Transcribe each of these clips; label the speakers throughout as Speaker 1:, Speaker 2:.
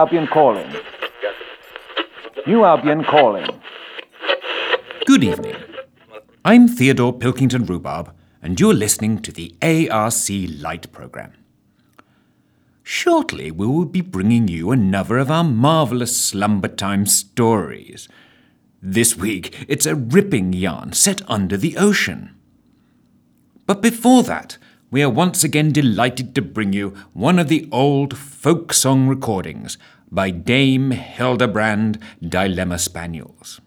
Speaker 1: Albion calling. New Albion calling.
Speaker 2: Good evening. I'm Theodore Pilkington Rhubarb, and you're listening to the ARC Light programme. Shortly, we will be bringing you another of our marvellous slumber time stories. This week, it's a ripping yarn set under the ocean. But before that, we are once again delighted to bring you one of the old folk song recordings by Dame Hildebrand Dilemma Spaniels.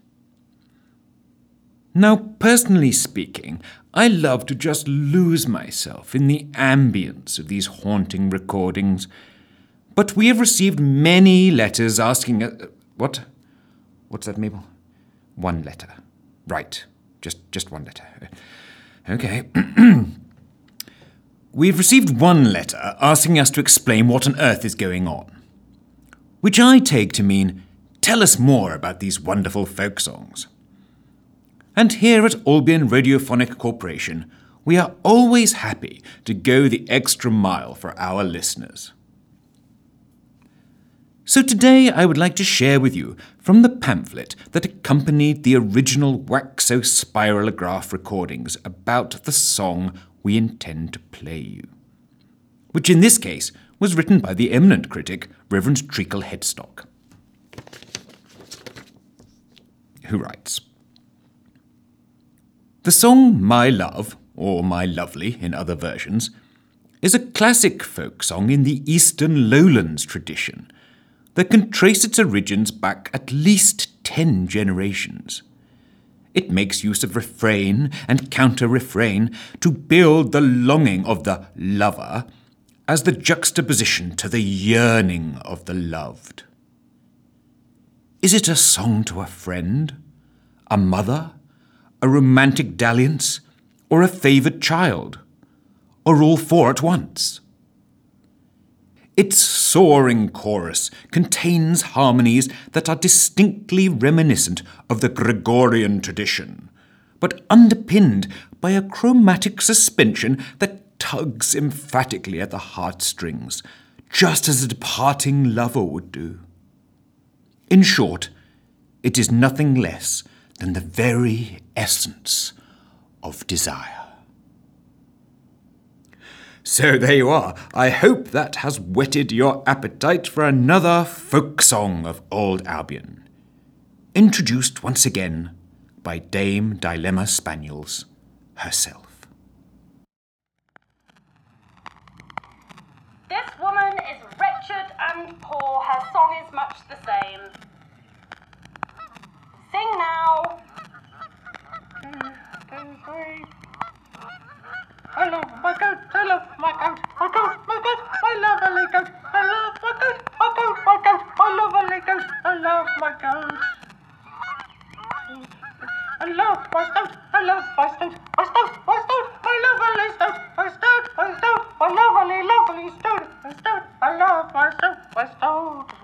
Speaker 2: Now, personally speaking, I love to just lose myself in the ambience of these haunting recordings. But we have received many letters asking. Uh, what? What's that, Mabel? One letter. Right. Just, just one letter. Okay. We've received one letter asking us to explain what on earth is going on. Which I take to mean, tell us more about these wonderful folk songs. And here at Albion Radiophonic Corporation, we are always happy to go the extra mile for our listeners. So today I would like to share with you from the pamphlet that accompanied the original Waxo spiralograph recordings about the song we intend to play you, which in this case was written by the eminent critic Reverend Treacle Headstock, who writes The song My Love, or My Lovely in other versions, is a classic folk song in the Eastern Lowlands tradition that can trace its origins back at least ten generations. It makes use of refrain and counter refrain to build the longing of the lover as the juxtaposition to the yearning of the loved. Is it a song to a friend, a mother, a romantic dalliance, or a favoured child, or all four at once? Its soaring chorus contains harmonies that are distinctly reminiscent of the Gregorian tradition, but underpinned by a chromatic suspension that tugs emphatically at the heartstrings, just as a departing lover would do. In short, it is nothing less than the very essence of desire. So there you are. I hope that has whetted your appetite for another folk song of Old Albion. Introduced once again by Dame Dilemma Spaniels herself.
Speaker 3: This woman is wretched and poor. Her song is much the same. Sing now.
Speaker 4: I love my goat. I love my goat. My goat. My goat. I love a little goat. I love my goat. My goat. My goat. I love a little goat. I love my goat. I love my stout. I love my stout. My stout. My stout. I love a little stout. My stout. My stout. I love a little lovely stout. My stout. I love my stout. My stout.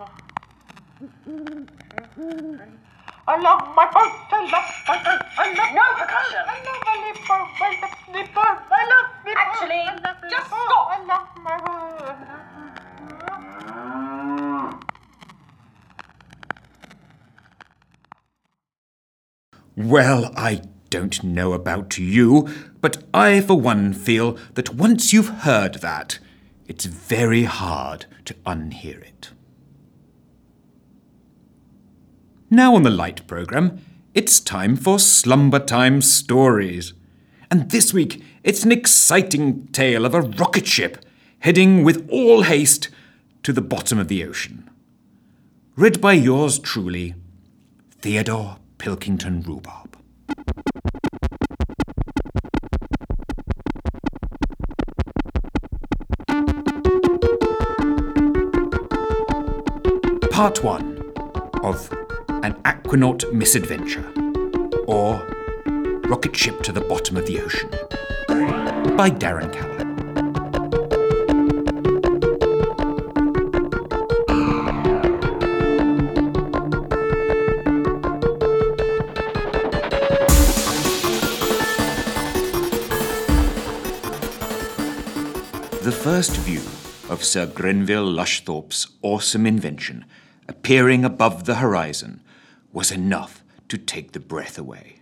Speaker 4: I love my boat. I love my boat. I love
Speaker 3: No percussion.
Speaker 4: I love a little boat. I love the boat. I love the boat.
Speaker 3: Actually,
Speaker 4: I love the
Speaker 3: just
Speaker 4: boat.
Speaker 3: stop.
Speaker 4: I love my boat.
Speaker 2: Well, I don't know about you, but I, for one, feel that once you've heard that, it's very hard to unhear it. Now on the Light programme, it's time for Slumber Time Stories. And this week, it's an exciting tale of a rocket ship heading with all haste to the bottom of the ocean. Read by yours truly, Theodore Pilkington Rhubarb. Part 1 of An Aquanaut Misadventure, or Rocket Ship to the Bottom of the Ocean, by Darren Cower. The first view of Sir Grenville Lushthorpe's awesome invention appearing above the horizon was enough to take the breath away.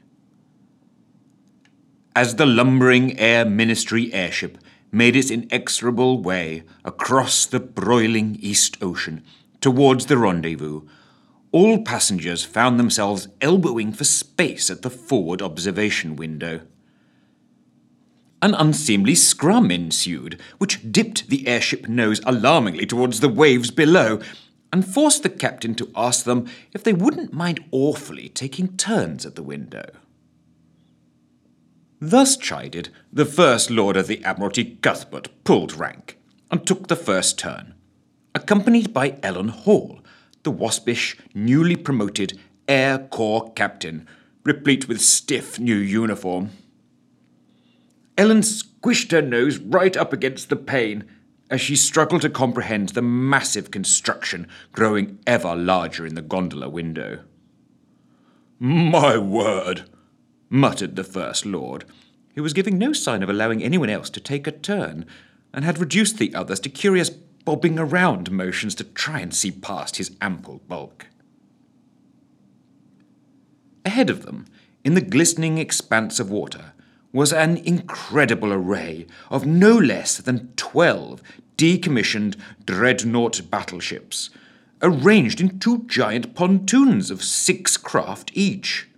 Speaker 2: As the lumbering Air Ministry airship made its inexorable way across the broiling East Ocean towards the rendezvous, all passengers found themselves elbowing for space at the forward observation window. An unseemly scrum ensued, which dipped the airship nose alarmingly towards the waves below and forced the captain to ask them if they wouldn't mind awfully taking turns at the window. Thus chided, the First Lord of the Admiralty Cuthbert pulled rank and took the first turn, accompanied by Ellen Hall, the waspish, newly promoted Air Corps captain, replete with stiff new uniform. Ellen squished her nose right up against the pane as she struggled to comprehend the massive construction growing ever larger in the gondola window. My word, muttered the First Lord, who was giving no sign of allowing anyone else to take a turn, and had reduced the others to curious bobbing around motions to try and see past his ample bulk. Ahead of them, in the glistening expanse of water, was an incredible array of no less than twelve decommissioned dreadnought battleships, arranged in two giant pontoons of six craft each.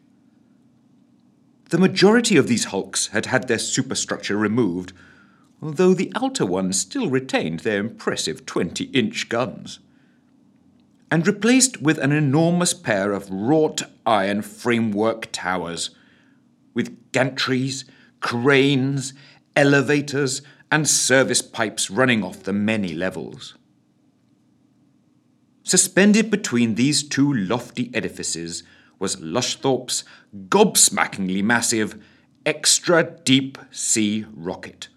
Speaker 2: The majority of these hulks had had their superstructure removed, although the outer ones still retained their impressive 20 inch guns, and replaced with an enormous pair of wrought iron framework towers, with gantries cranes, elevators, and service pipes running off the many levels. Suspended between these two lofty edifices was Lushthorpe's gobsmackingly massive extra deep sea rocket,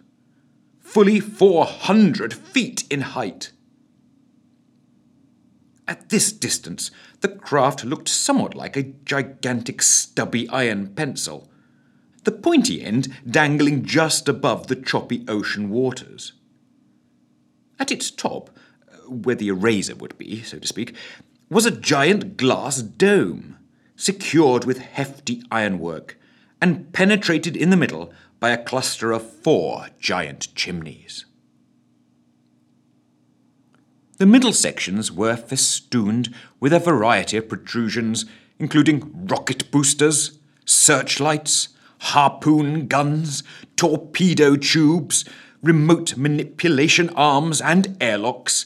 Speaker 2: fully 400 feet in height. At this distance, the craft looked somewhat like a gigantic stubby iron pencil the pointy end dangling just above the choppy ocean waters. At its top, where the eraser would be, so to speak, was a giant glass dome, secured with hefty ironwork, and penetrated in the middle by a cluster of four giant chimneys. The middle sections were festooned with a variety of protrusions, including rocket boosters, searchlights, harpoon guns, torpedo tubes, remote manipulation arms, and airlocks.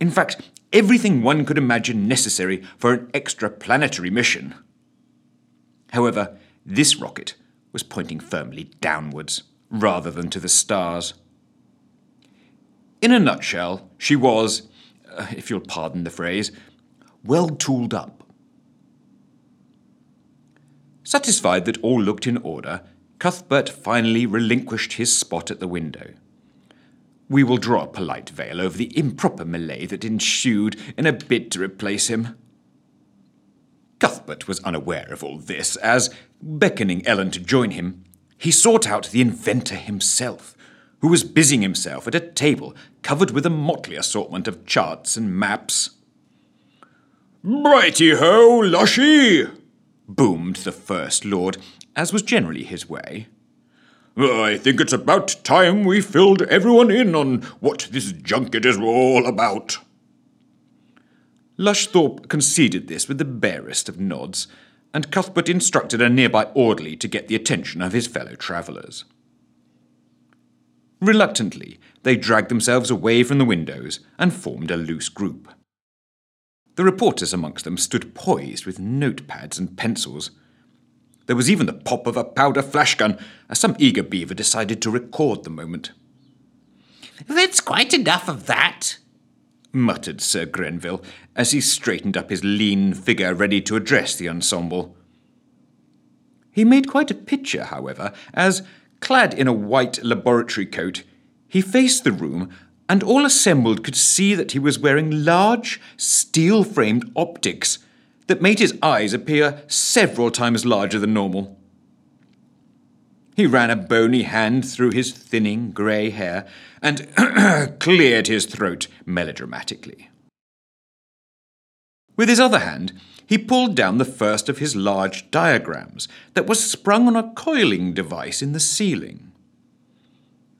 Speaker 2: In fact, everything one could imagine necessary for an extraplanetary mission. However, this rocket was pointing firmly downwards, rather than to the stars. In a nutshell, she was, uh, if you'll pardon the phrase, well tooled up. Satisfied that all looked in order, Cuthbert finally relinquished his spot at the window. We will draw a polite veil over the improper melee that ensued in a bid to replace him. Cuthbert was unaware of all this, as, beckoning Ellen to join him, he sought out the inventor himself, who was busying himself at a table covered with a motley assortment of charts and maps. Righty ho, Lushy! Boomed the First Lord, as was generally his way. I think it's about time we filled everyone in on what this junket is all about. Lushthorpe conceded this with the barest of nods, and Cuthbert instructed a nearby orderly to get the attention of his fellow travellers. Reluctantly, they dragged themselves away from the windows and formed a loose group. The reporters amongst them stood poised with notepads and pencils. There was even the pop of a powder flash gun, as some eager beaver decided to record the moment.
Speaker 5: That's quite enough of that,
Speaker 2: muttered Sir Grenville, as he straightened up his lean figure ready to address the ensemble. He made quite a picture, however, as, clad in a white laboratory coat, he faced the room and all assembled could see that he was wearing large, steel framed optics that made his eyes appear several times larger than normal. He ran a bony hand through his thinning grey hair and cleared his throat melodramatically. With his other hand, he pulled down the first of his large diagrams that was sprung on a coiling device in the ceiling.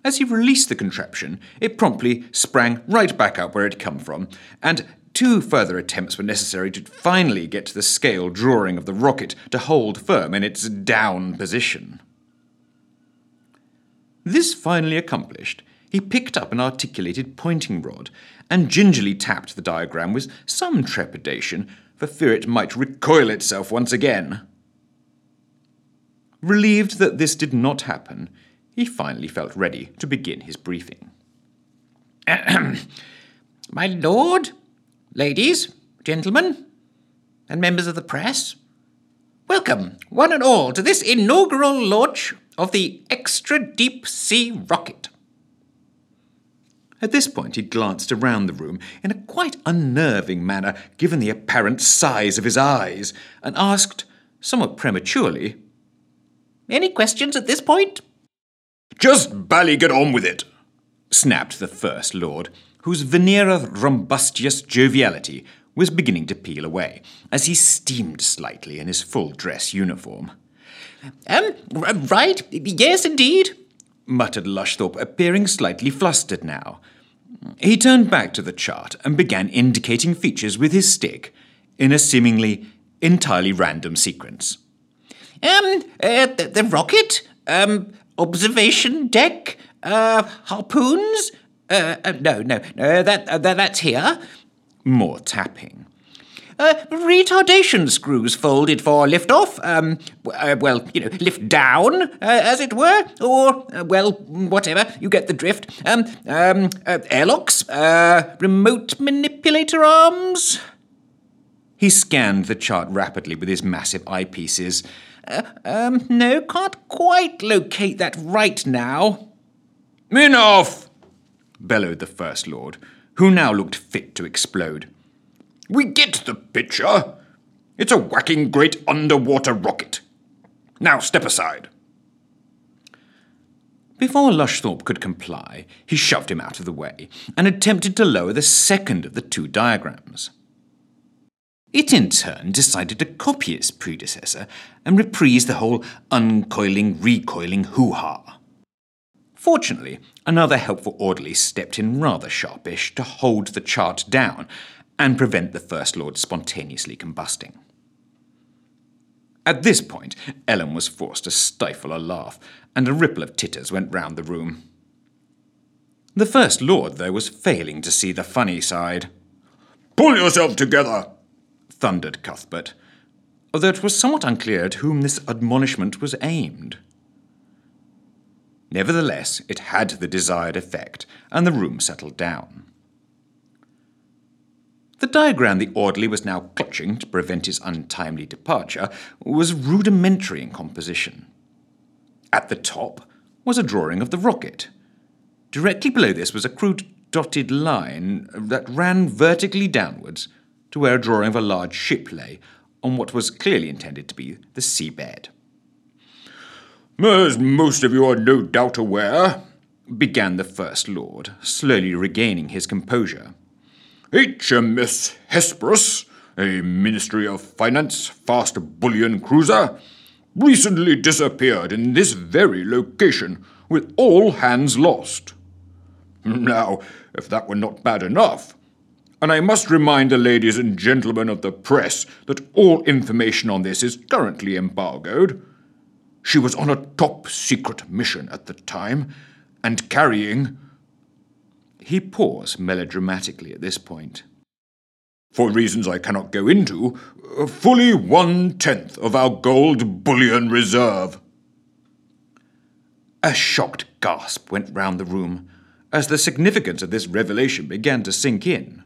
Speaker 2: As he released the contraption, it promptly sprang right back up where it had come from, and two further attempts were necessary to finally get the scale drawing of the rocket to hold firm in its down position. This finally accomplished, he picked up an articulated pointing rod and gingerly tapped the diagram with some trepidation for fear it might recoil itself once again. Relieved that this did not happen, he finally felt ready to begin his briefing.
Speaker 5: My lord, ladies, gentlemen, and members of the press, welcome, one and all, to this inaugural launch of the Extra Deep Sea Rocket.
Speaker 2: At this point, he glanced around the room in a quite unnerving manner, given the apparent size of his eyes, and asked, somewhat prematurely,
Speaker 5: Any questions at this point?
Speaker 2: Just bally get on with it, snapped the First Lord, whose veneer of rumbustious joviality was beginning to peel away, as he steamed slightly in his full dress uniform.
Speaker 5: Um, right, yes, indeed,
Speaker 2: muttered Lushthorpe, appearing slightly flustered now. He turned back to the chart and began indicating features with his stick in a seemingly entirely random sequence.
Speaker 5: Um, uh, the, the rocket, um, observation deck, uh, harpoons, uh, uh no, no, no, that, uh, that, that's here.
Speaker 2: More tapping.
Speaker 5: Uh, retardation screws folded for liftoff. Um, uh, well, you know, lift down, uh, as it were, or well, whatever. You get the drift. Um, um, airlocks, uh, remote manipulator arms.
Speaker 2: He scanned the chart rapidly with his massive eyepieces.
Speaker 5: Um, no, can't quite locate that right now.
Speaker 2: Enough! bellowed the First Lord, who now looked fit to explode. We get the picture. It's a whacking great underwater rocket. Now step aside. Before Lushthorpe could comply, he shoved him out of the way and attempted to lower the second of the two diagrams. It in turn decided to copy its predecessor and reprise the whole uncoiling, recoiling hoo ha. Fortunately, another helpful orderly stepped in rather sharpish to hold the chart down and prevent the First Lord spontaneously combusting. At this point, Ellen was forced to stifle a laugh, and a ripple of titters went round the room. The First Lord, though, was failing to see the funny side. Pull yourself together, thundered Cuthbert, although it was somewhat unclear at whom this admonishment was aimed. Nevertheless, it had the desired effect, and the room settled down. The diagram the orderly was now clutching to prevent his untimely departure was rudimentary in composition. At the top was a drawing of the rocket. Directly below this was a crude dotted line that ran vertically downwards to where a drawing of a large ship lay on what was clearly intended to be the seabed. As most of you are no doubt aware, began the First Lord, slowly regaining his composure. HMS Hesperus, a Ministry of Finance fast bullion cruiser, recently disappeared in this very location with all hands lost. Now, if that were not bad enough, and I must remind the ladies and gentlemen of the press that all information on this is currently embargoed, she was on a top secret mission at the time and carrying he paused melodramatically at this point. For reasons I cannot go into, fully one tenth of our gold bullion reserve. A shocked gasp went round the room as the significance of this revelation began to sink in.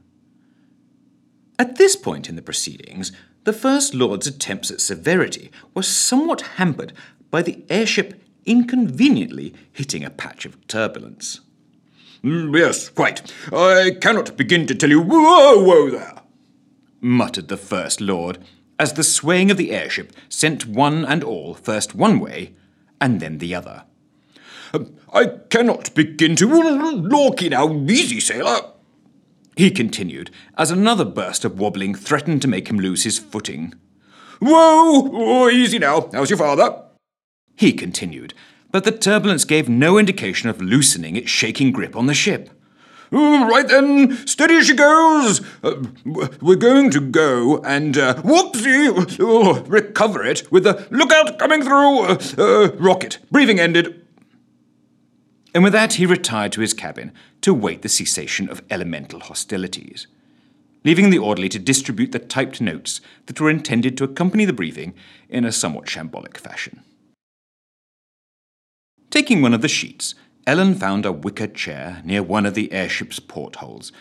Speaker 2: At this point in the proceedings, the First Lord's attempts at severity were somewhat hampered by the airship inconveniently hitting a patch of turbulence. Mm, yes, quite. I cannot begin to tell you. Whoa, whoa there! muttered the First Lord, as the swaying of the airship sent one and all first one way and then the other. I cannot begin to. Lorky now, easy, sailor, he continued, as another burst of wobbling threatened to make him lose his footing. Whoa! Oh, easy now. How's your father? He continued, but the turbulence gave no indication of loosening its shaking grip on the ship. Right then, steady as she goes. Uh, we're going to go and uh, whoopsie, oh, recover it with the lookout coming through. Uh, uh, rocket, breathing ended. And with that, he retired to his cabin to wait the cessation of elemental hostilities, leaving the orderly to distribute the typed notes that were intended to accompany the briefing in a somewhat shambolic fashion. Taking one of the sheets, Ellen found a wicker chair near one of the airship's portholes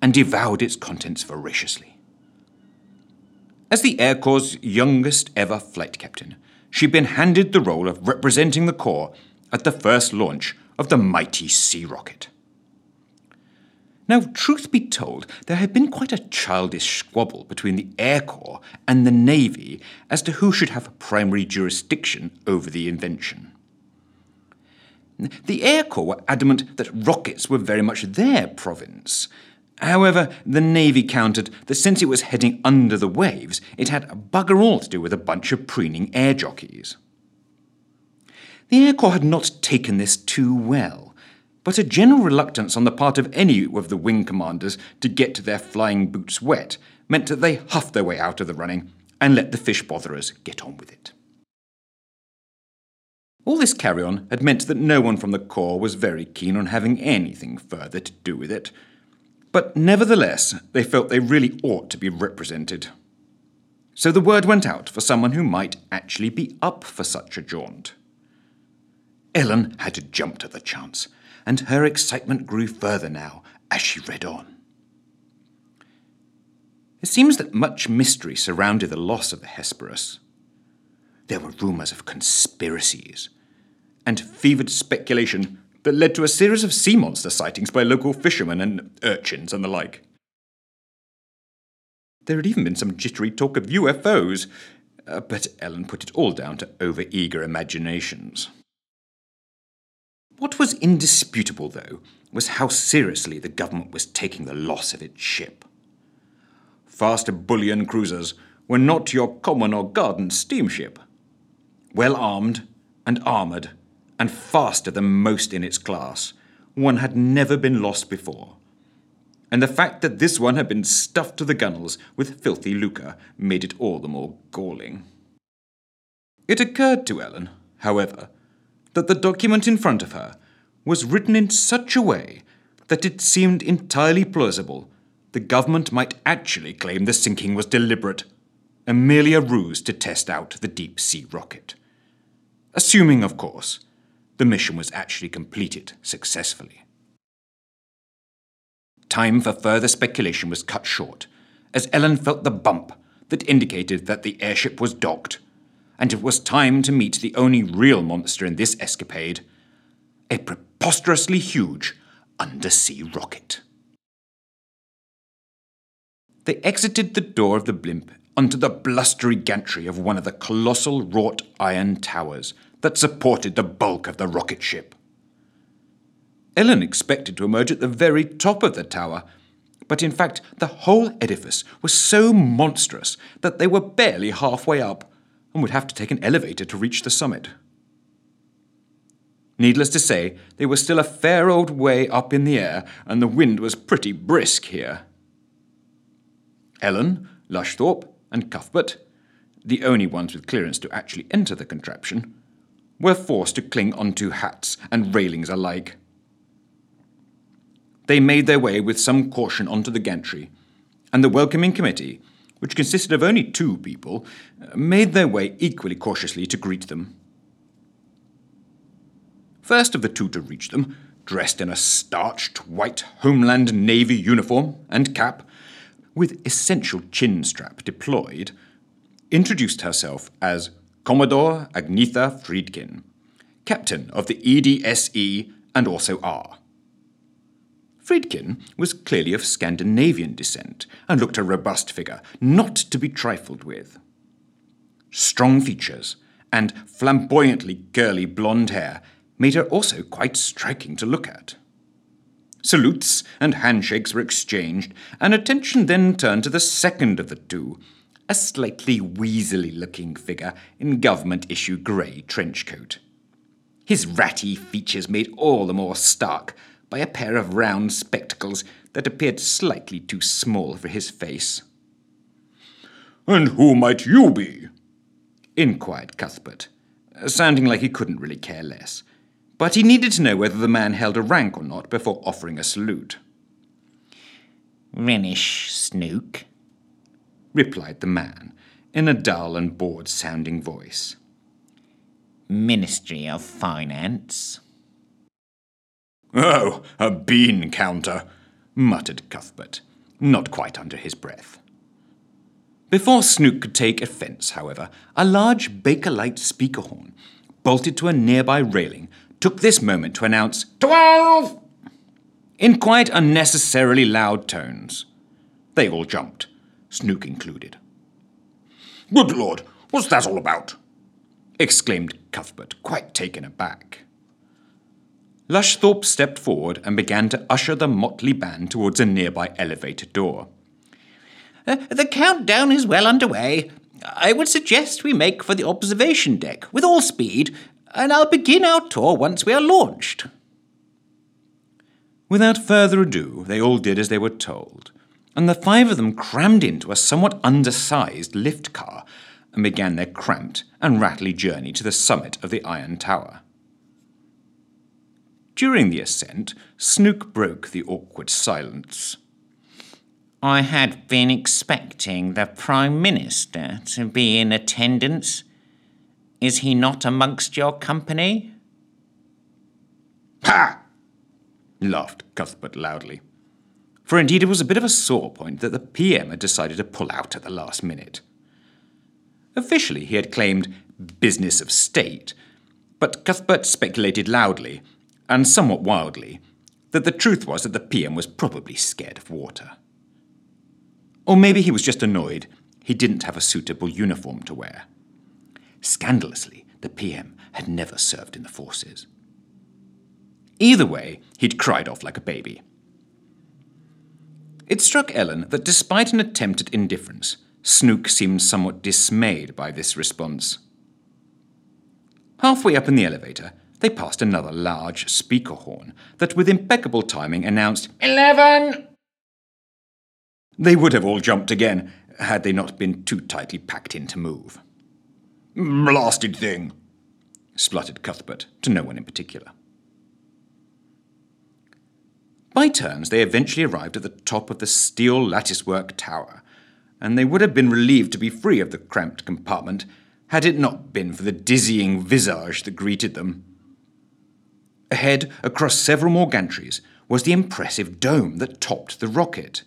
Speaker 2: and devoured its contents voraciously. As the Air Corps' youngest ever flight captain, she'd been handed the role of representing the Corps at the first launch of the mighty sea rocket. Now, truth be told, there had been quite a childish squabble between the Air Corps and the Navy as to who should have primary jurisdiction over the invention. The Air Corps were adamant that rockets were very much their province. However, the Navy countered that since it was heading under the waves, it had bugger all to do with a bunch of preening air jockeys. The Air Corps had not taken this too well, but a general reluctance on the part of any of the wing commanders to get their flying boots wet meant that they huffed their way out of the running and let the fish botherers get on with it. All this carry on had meant that no one from the Corps was very keen on having anything further to do with it, but nevertheless they felt they really ought to be represented. So the word went out for someone who might actually be up for such a jaunt. Ellen had to jump to the chance, and her excitement grew further now as she read on. It seems that much mystery surrounded the loss of the Hesperus. There were rumours of conspiracies and fevered speculation that led to a series of sea monster sightings by local fishermen and urchins and the like. There had even been some jittery talk of UFOs, uh, but Ellen put it all down to over-eager imaginations. What was indisputable, though, was how seriously the government was taking the loss of its ship. Fast bullion cruisers were not your common or garden steamship. Well armed and armoured, and faster than most in its class, one had never been lost before. And the fact that this one had been stuffed to the gunnels with filthy lucre made it all the more galling. It occurred to Ellen, however, that the document in front of her was written in such a way that it seemed entirely plausible the government might actually claim the sinking was deliberate and merely a ruse to test out the deep sea rocket. Assuming, of course, the mission was actually completed successfully. Time for further speculation was cut short as Ellen felt the bump that indicated that the airship was docked and it was time to meet the only real monster in this escapade a preposterously huge undersea rocket. They exited the door of the blimp onto the blustery gantry of one of the colossal wrought iron towers that supported the bulk of the rocket ship. Ellen expected to emerge at the very top of the tower, but in fact, the whole edifice was so monstrous that they were barely halfway up and would have to take an elevator to reach the summit. Needless to say, they were still a fair old way up in the air, and the wind was pretty brisk here. Ellen, Lushthorpe, and Cuthbert, the only ones with clearance to actually enter the contraption, were forced to cling onto hats and railings alike. They made their way with some caution onto the gantry, and the welcoming committee, which consisted of only two people, uh, made their way equally cautiously to greet them. First of the two to reach them, dressed in a starched white Homeland Navy uniform and cap, with essential chin strap deployed, introduced herself as Commodore Agnetha Friedkin, captain of the EDSE and also R. Friedkin was clearly of Scandinavian descent and looked a robust figure, not to be trifled with. Strong features and flamboyantly girly blonde hair made her also quite striking to look at. Salutes and handshakes were exchanged, and attention then turned to the second of the two, a slightly weaselly looking figure in government issue grey trench coat. His ratty features made all the more stark by a pair of round spectacles that appeared slightly too small for his face. And who might you be? inquired Cuthbert, sounding like he couldn't really care less. But he needed to know whether the man held a rank or not before offering a salute.
Speaker 5: Renish Snook,
Speaker 2: replied the man, in a dull and bored sounding voice.
Speaker 5: Ministry of Finance.
Speaker 2: Oh, a bean counter, muttered Cuthbert, not quite under his breath. Before Snook could take offence, however, a large Bakelite speaker horn, bolted to a nearby railing, took this moment to announce Twelve! in quite unnecessarily loud tones. They all jumped, Snook included. Good Lord, what's that all about? exclaimed Cuthbert, quite taken aback. Lushthorpe stepped forward and began to usher the motley band towards a nearby elevator door.
Speaker 5: Uh, the countdown is well underway. I would suggest we make for the observation deck with all speed, and I'll begin our tour once we are launched.
Speaker 2: Without further ado, they all did as they were told, and the five of them crammed into a somewhat undersized lift car and began their cramped and rattly journey to the summit of the Iron Tower. During the ascent, Snook broke the awkward silence.
Speaker 5: I had been expecting the Prime Minister to be in attendance. Is he not amongst your company?
Speaker 2: Ha! laughed Cuthbert loudly. For indeed it was a bit of a sore point that the PM had decided to pull out at the last minute. Officially, he had claimed business of state, but Cuthbert speculated loudly, and somewhat wildly, that the truth was that the PM was probably scared of water. Or maybe he was just annoyed he didn't have a suitable uniform to wear. Scandalously, the PM had never served in the forces. Either way, he'd cried off like a baby. It struck Ellen that despite an attempt at indifference, Snook seemed somewhat dismayed by this response. Halfway up in the elevator, they passed another large speaker horn that, with impeccable timing, announced Eleven! They would have all jumped again had they not been too tightly packed in to move. Blasted thing, spluttered Cuthbert, to no one in particular. By turns, they eventually arrived at the top of the steel latticework tower, and they would have been relieved to be free of the cramped compartment had it not been for the dizzying visage that greeted them. Ahead, across several more gantries, was the impressive dome that topped the rocket.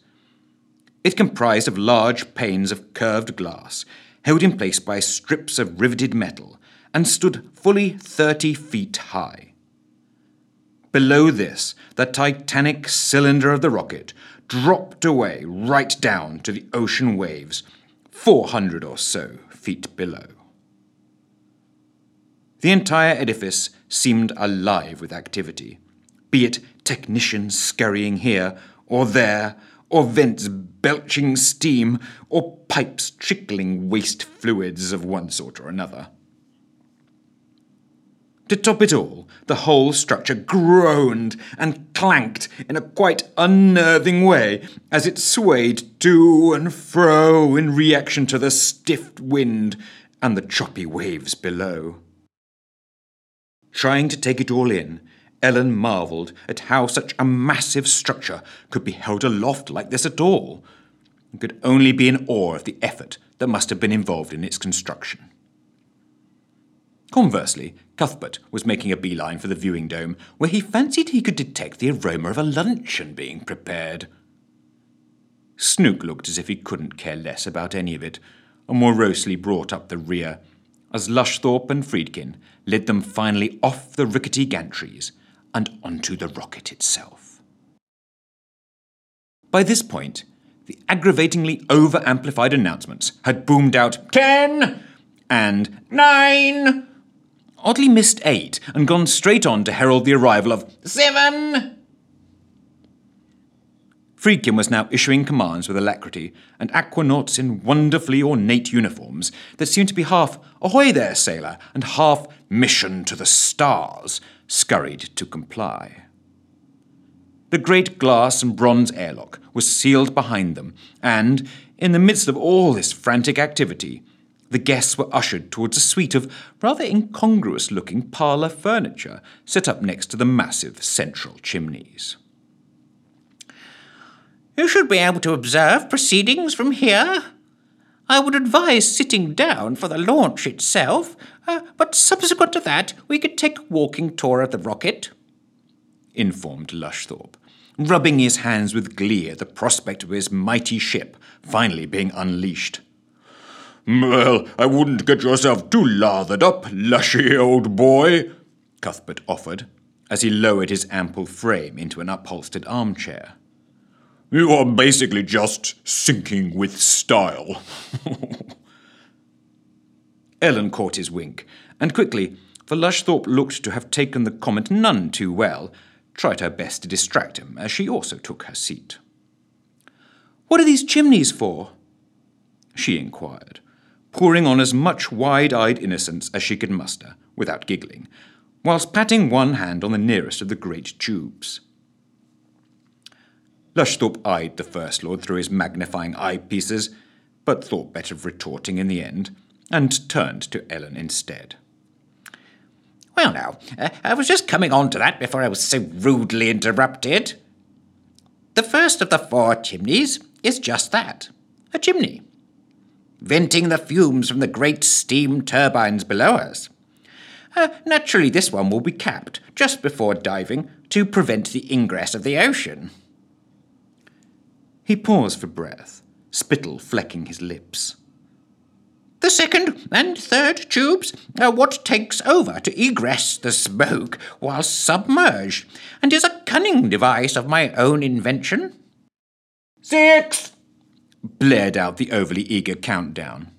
Speaker 2: It comprised of large panes of curved glass, held in place by strips of riveted metal, and stood fully thirty feet high. Below this, the titanic cylinder of the rocket dropped away right down to the ocean waves, 400 or so feet below. The entire edifice seemed alive with activity, be it technicians scurrying here or there, or vents belching steam, or pipes trickling waste fluids of one sort or another. To top it all, the whole structure groaned and clanked in a quite unnerving way as it swayed to and fro in reaction to the stiff wind and the choppy waves below. Trying to take it all in, Ellen marvelled at how such a massive structure could be held aloft like this at all, and could only be in awe of the effort that must have been involved in its construction. Conversely, Cuthbert was making a beeline for the viewing dome, where he fancied he could detect the aroma of a luncheon being prepared. Snook looked as if he couldn't care less about any of it, and morosely brought up the rear, as Lushthorpe and Friedkin led them finally off the rickety gantries and onto the rocket itself. By this point, the aggravatingly over amplified announcements had boomed out ten and nine, oddly missed eight and gone straight on to herald the arrival of seven. Friedkin was now issuing commands with alacrity, and aquanauts in wonderfully ornate uniforms that seemed to be half ahoy there, sailor, and half mission to the stars scurried to comply. The great glass and bronze airlock was sealed behind them, and, in the midst of all this frantic activity, the guests were ushered towards a suite of rather incongruous looking parlour furniture set up next to the massive central chimneys.
Speaker 5: You should be able to observe proceedings from here. I would advise sitting down for the launch itself, uh, but subsequent to that, we could take a walking tour of the rocket,
Speaker 2: informed Lushthorpe, rubbing his hands with glee at the prospect of his mighty ship finally being unleashed.
Speaker 1: Well, I wouldn't get yourself too lathered up, lushy old boy, Cuthbert offered,
Speaker 2: as he lowered his ample frame into an upholstered armchair.
Speaker 1: You are basically just sinking with style.
Speaker 2: Ellen caught his wink, and quickly, for Lushthorpe looked to have taken the comment none too well, tried her best to distract him as she also took her seat. What are these chimneys for? she inquired, pouring on as much wide eyed innocence as she could muster, without giggling, whilst patting one hand on the nearest of the great tubes. Lushthorpe eyed the First Lord through his magnifying eyepieces, but thought better of retorting in the end, and turned to Ellen instead.
Speaker 5: Well, now, uh, I was just coming on to that before I was so rudely interrupted. The first of the four chimneys is just that a chimney, venting the fumes from the great steam turbines below us. Uh, naturally, this one will be capped just before diving to prevent the ingress of the ocean.
Speaker 2: He paused for breath, spittle flecking his lips.
Speaker 5: The second and third tubes are what takes over to egress the smoke while submerged, and is a cunning device of my own invention.
Speaker 1: Six!
Speaker 2: blared out the overly eager countdown.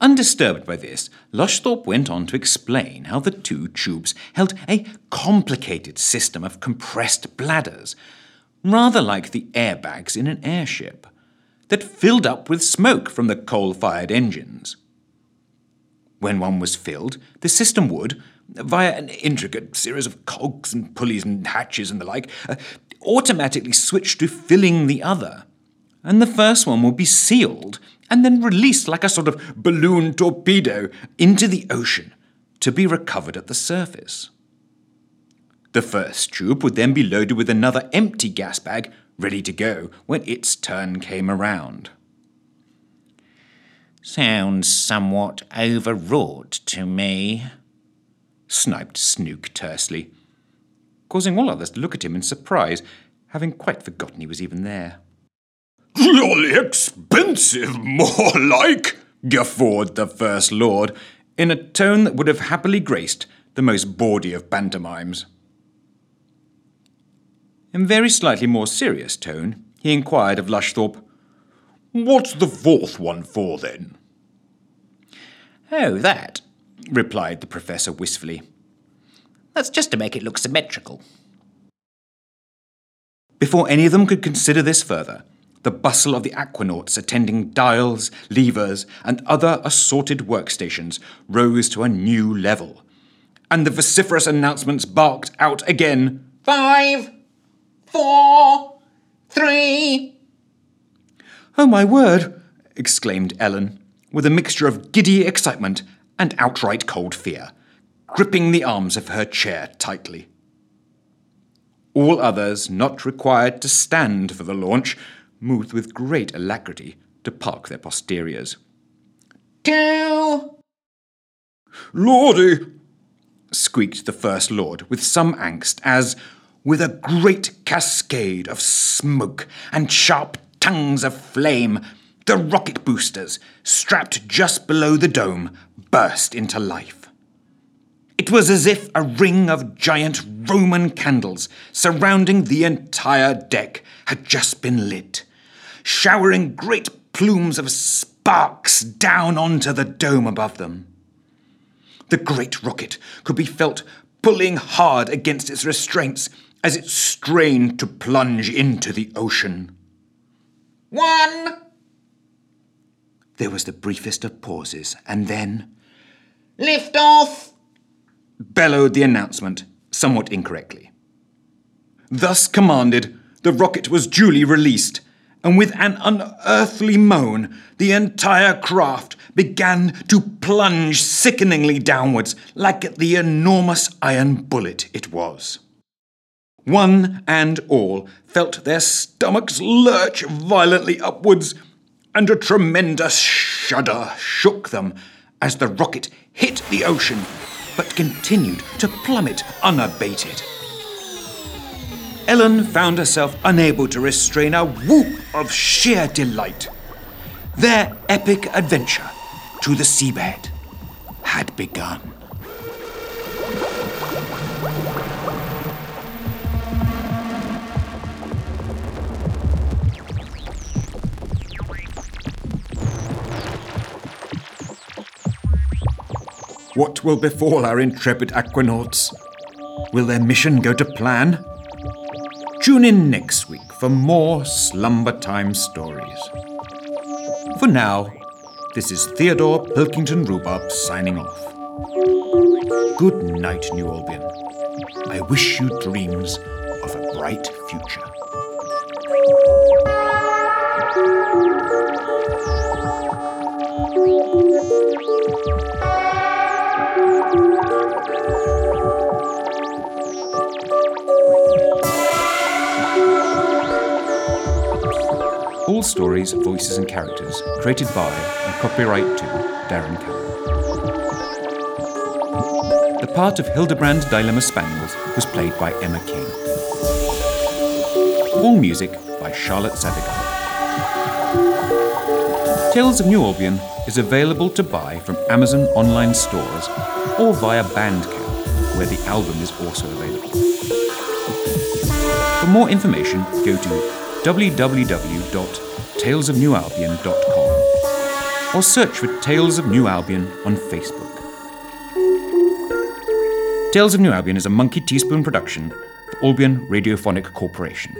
Speaker 2: Undisturbed by this, Lushthorpe went on to explain how the two tubes held a complicated system of compressed bladders, rather like the airbags in an airship that filled up with smoke from the coal fired engines. When one was filled, the system would, via an intricate series of cogs and pulleys and hatches and the like, uh, automatically switch to filling the other. And the first one would be sealed and then released like a sort of balloon torpedo into the ocean to be recovered at the surface. The first tube would then be loaded with another empty gas bag ready to go when its turn came around.
Speaker 5: Sounds somewhat overwrought to me,
Speaker 2: sniped Snook tersely, causing all others to look at him in surprise, having quite forgotten he was even there.
Speaker 1: Really expensive, more like, guffawed the First Lord,
Speaker 2: in a tone that would have happily graced the most bawdy of pantomimes. In very slightly more serious tone, he inquired of Lushthorpe,
Speaker 1: What's the fourth one for, then?
Speaker 5: Oh, that, replied the Professor wistfully. That's just to make it look symmetrical.
Speaker 2: Before any of them could consider this further, the bustle of the aquanauts attending dials, levers, and other assorted workstations rose to a new level, and the vociferous announcements barked out again
Speaker 5: Five, four, three.
Speaker 2: Oh, my word! exclaimed Ellen, with a mixture of giddy excitement and outright cold fear, gripping the arms of her chair tightly. All others not required to stand for the launch moved with great alacrity to park their posteriors.
Speaker 5: Two.
Speaker 1: Lordy!
Speaker 2: squeaked the First Lord with some angst as, with a great cascade of smoke and sharp tongues of flame, the rocket boosters, strapped just below the dome, burst into life. It was as if a ring of giant Roman candles surrounding the entire deck had just been lit, showering great plumes of sparks down onto the dome above them. The great rocket could be felt pulling hard against its restraints as it strained to plunge into the ocean.
Speaker 5: One.
Speaker 2: There was the briefest of pauses, and then
Speaker 5: Lift off.
Speaker 2: bellowed the announcement, somewhat incorrectly. Thus commanded, the rocket was duly released, and with an unearthly moan, the entire craft began to plunge sickeningly downwards like the enormous iron bullet it was. One and all felt their stomachs lurch violently upwards, and a tremendous shudder shook them as the rocket hit the ocean, but continued to plummet unabated. Ellen found herself unable to restrain a whoop of sheer delight. Their epic adventure to the seabed had begun. What will befall our intrepid aquanauts? Will their mission go to plan? Tune in next week for more Slumber Time stories. For now, this is Theodore Pilkington Rhubarb signing off. Good night, New Albion. I wish you dreams of a bright future. All stories, voices, and characters created by and copyright to Darren Cameron. The part of Hildebrand Dilemma Spaniels was played by Emma King. All music by Charlotte Zavigan. Tales of New Albion is available to buy from Amazon online stores or via Bandcamp, where the album is also available. For more information, go to www.talesofnewalbion.com or search for Tales of New Albion on Facebook. Tales of New Albion is a Monkey Teaspoon production for Albion Radiophonic Corporation.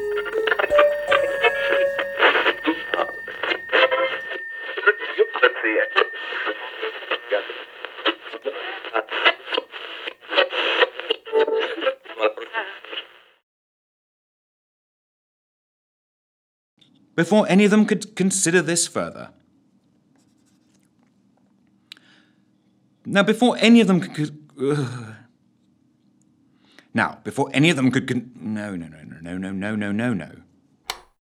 Speaker 2: Before any of them could consider this further. Now, before any of them could. ugh. Now, before any of them could. Con- no, no, no, no, no, no, no, no, no.